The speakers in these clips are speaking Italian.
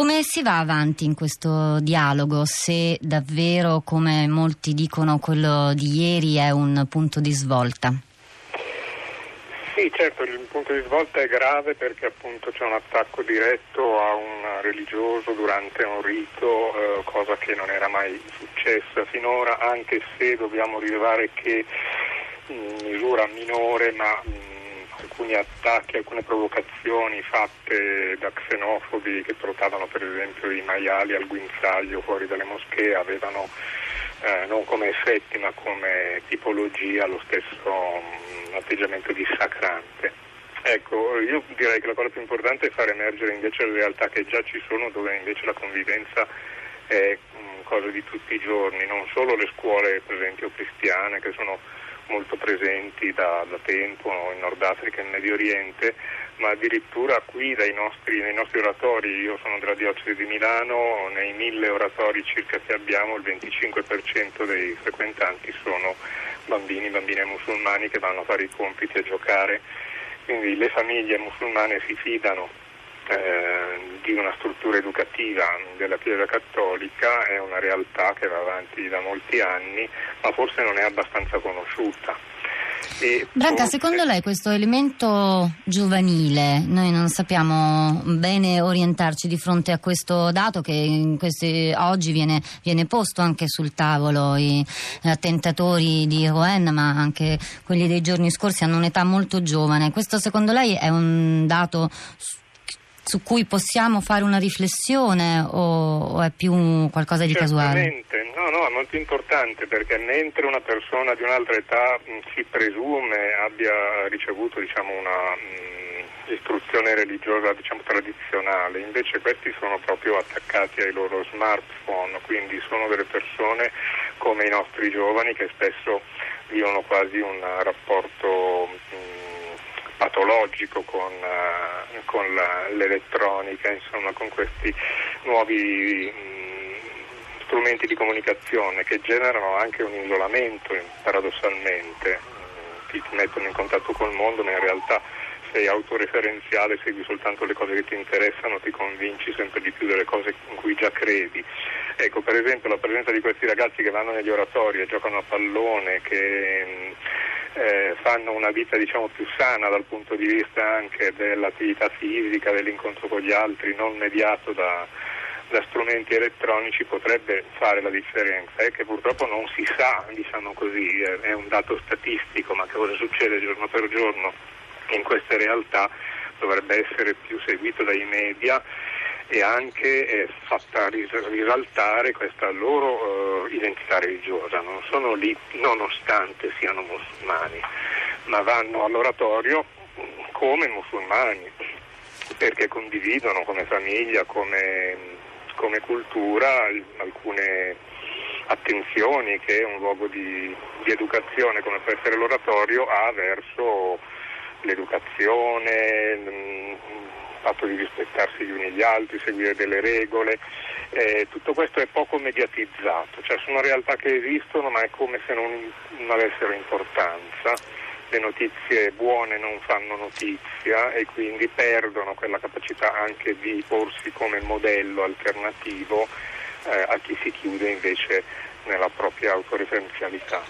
Come si va avanti in questo dialogo se davvero, come molti dicono, quello di ieri è un punto di svolta? Sì, certo, il punto di svolta è grave perché appunto c'è un attacco diretto a un religioso durante un rito, eh, cosa che non era mai successa finora, anche se dobbiamo rilevare che in misura minore, ma mh, alcuni attacchi, alcune provocazioni fatte da xenofobi che portavano per esempio i maiali al guinzaglio fuori dalle moschee avevano eh, non come effetti ma come tipologia lo stesso mh, atteggiamento dissacrante. Ecco, io direi che la cosa più importante è far emergere invece le realtà che già ci sono dove invece la convivenza è mh, cosa di tutti i giorni, non solo le scuole per esempio cristiane che sono molto presenti da, da tempo in Nord Africa e in Medio Oriente, ma addirittura qui nostri, nei nostri oratori, io sono della diocesi di Milano, nei mille oratori circa che abbiamo il 25% dei frequentanti sono bambini, bambine musulmani che vanno a fare i compiti e giocare, quindi le famiglie musulmane si fidano eh, di una struttura educativa della Chiesa Cattolica è una realtà che va avanti da molti anni, ma forse non è abbastanza conosciuta. E Branca, forse... secondo lei questo elemento giovanile, noi non sappiamo bene orientarci di fronte a questo dato che questi, oggi viene, viene, posto anche sul tavolo, i attentatori di Rouen, ma anche quelli dei giorni scorsi hanno un'età molto giovane. Questo secondo lei è un dato su cui possiamo fare una riflessione o, o è più qualcosa di casuale? No, no, è molto importante perché mentre una persona di un'altra età si presume abbia ricevuto diciamo, una mh, istruzione religiosa diciamo, tradizionale, invece questi sono proprio attaccati ai loro smartphone, quindi sono delle persone come i nostri giovani che spesso vivono quasi un rapporto mh, patologico con, uh, con la, l'elettronica, insomma con questi nuovi mh, mm, strumenti di comunicazione che generano anche un isolamento paradossalmente, mm, ti mettono in contatto col mondo ma in realtà sei autoreferenziale, segui soltanto le cose che ti interessano, ti convinci sempre di più delle cose in cui già credi. Ecco, per esempio la presenza di questi ragazzi che vanno negli oratori e giocano a pallone, che mm, eh, fanno una vita diciamo, più sana dal punto di vista anche dell'attività fisica, dell'incontro con gli altri, non mediato da, da strumenti elettronici potrebbe fare la differenza. E che purtroppo non si sa, diciamo così, è un dato statistico, ma che cosa succede giorno per giorno in queste realtà dovrebbe essere più seguito dai media e anche eh, fatta risaltare questa loro eh, identità religiosa. Non sono lì nonostante siano musulmani, ma vanno all'oratorio come musulmani, perché condividono come famiglia, come, come cultura alcune attenzioni che un luogo di, di educazione come può essere l'oratorio ha verso l'educazione, fatto di rispettarsi gli uni gli altri, seguire delle regole, eh, tutto questo è poco mediatizzato, cioè sono realtà che esistono ma è come se non, non avessero importanza, le notizie buone non fanno notizia e quindi perdono quella capacità anche di porsi come modello alternativo eh, a chi si chiude invece nella propria autoreferenzialità.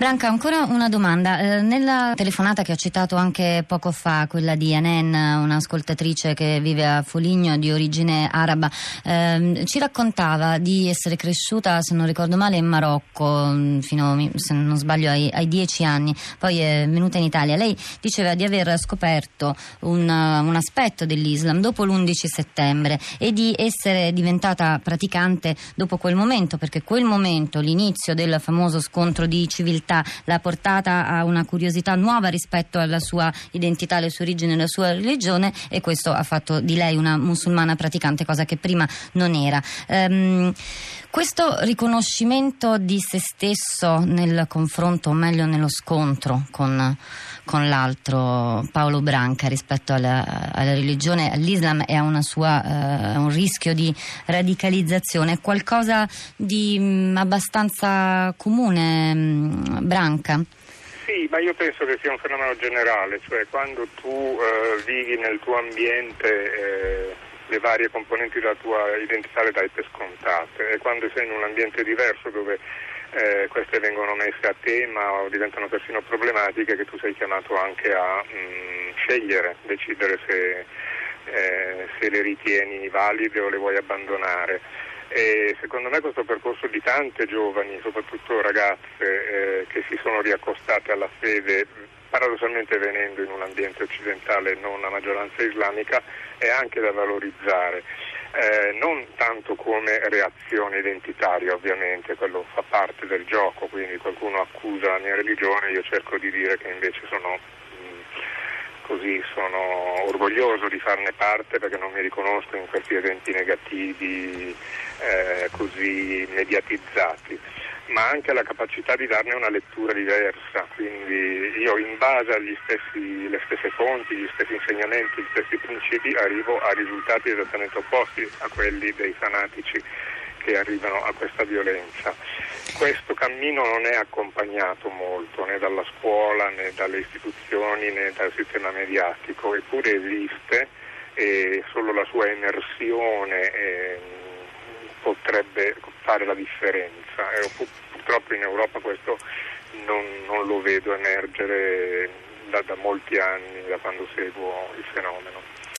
Branca, ancora una domanda. Eh, nella telefonata che ho citato anche poco fa, quella di Anen, un'ascoltatrice che vive a Foligno di origine araba, eh, ci raccontava di essere cresciuta, se non ricordo male, in Marocco mm, fino, se non sbaglio, ai, ai dieci anni, poi è venuta in Italia. Lei diceva di aver scoperto un, un aspetto dell'Islam dopo l'11 settembre e di essere diventata praticante dopo quel momento, perché quel momento, l'inizio del famoso scontro di civiltà, realtà l'ha portata a una curiosità nuova rispetto alla sua identità, alle sue origini, alla sua religione e questo ha fatto di lei una musulmana praticante, cosa che prima non era. Um, questo riconoscimento di se stesso nel confronto, o meglio nello scontro con, con l'altro, Paolo Branca, rispetto alla, alla religione, all'Islam e a sua, uh, un rischio di radicalizzazione, è qualcosa di um, abbastanza comune, um, Branca? Sì, ma io penso che sia un fenomeno generale, cioè quando tu uh, vivi nel tuo ambiente... Eh le varie componenti della tua identità le dai per scontate e quando sei in un ambiente diverso dove eh, queste vengono messe a tema o diventano persino problematiche che tu sei chiamato anche a mh, mm, scegliere, decidere se, eh, se le ritieni valide o le vuoi abbandonare. E secondo me questo percorso di tante giovani, soprattutto ragazze, eh, che si sono riaccostate alla fede, paradossalmente venendo in un ambiente occidentale non a maggioranza islamica, è anche da valorizzare. Eh, non tanto come reazione identitaria ovviamente, quello fa parte del gioco, quindi qualcuno accusa la mia religione, io cerco di dire che invece sono così sono orgoglioso di farne parte perché non mi riconosco in questi eventi negativi eh, così mediatizzati. Ma anche la capacità di darne una lettura diversa, quindi io in base alle stesse fonti, gli stessi insegnamenti, gli stessi principi arrivo a risultati esattamente opposti a quelli dei fanatici che arrivano a questa violenza. Questo cammino non è accompagnato molto né dalla scuola né dalle istituzioni né dal sistema mediatico, eppure esiste e solo la sua emersione eh, potrebbe fare la differenza. E purtroppo in Europa questo non, non lo vedo emergere da, da molti anni, da quando seguo il fenomeno.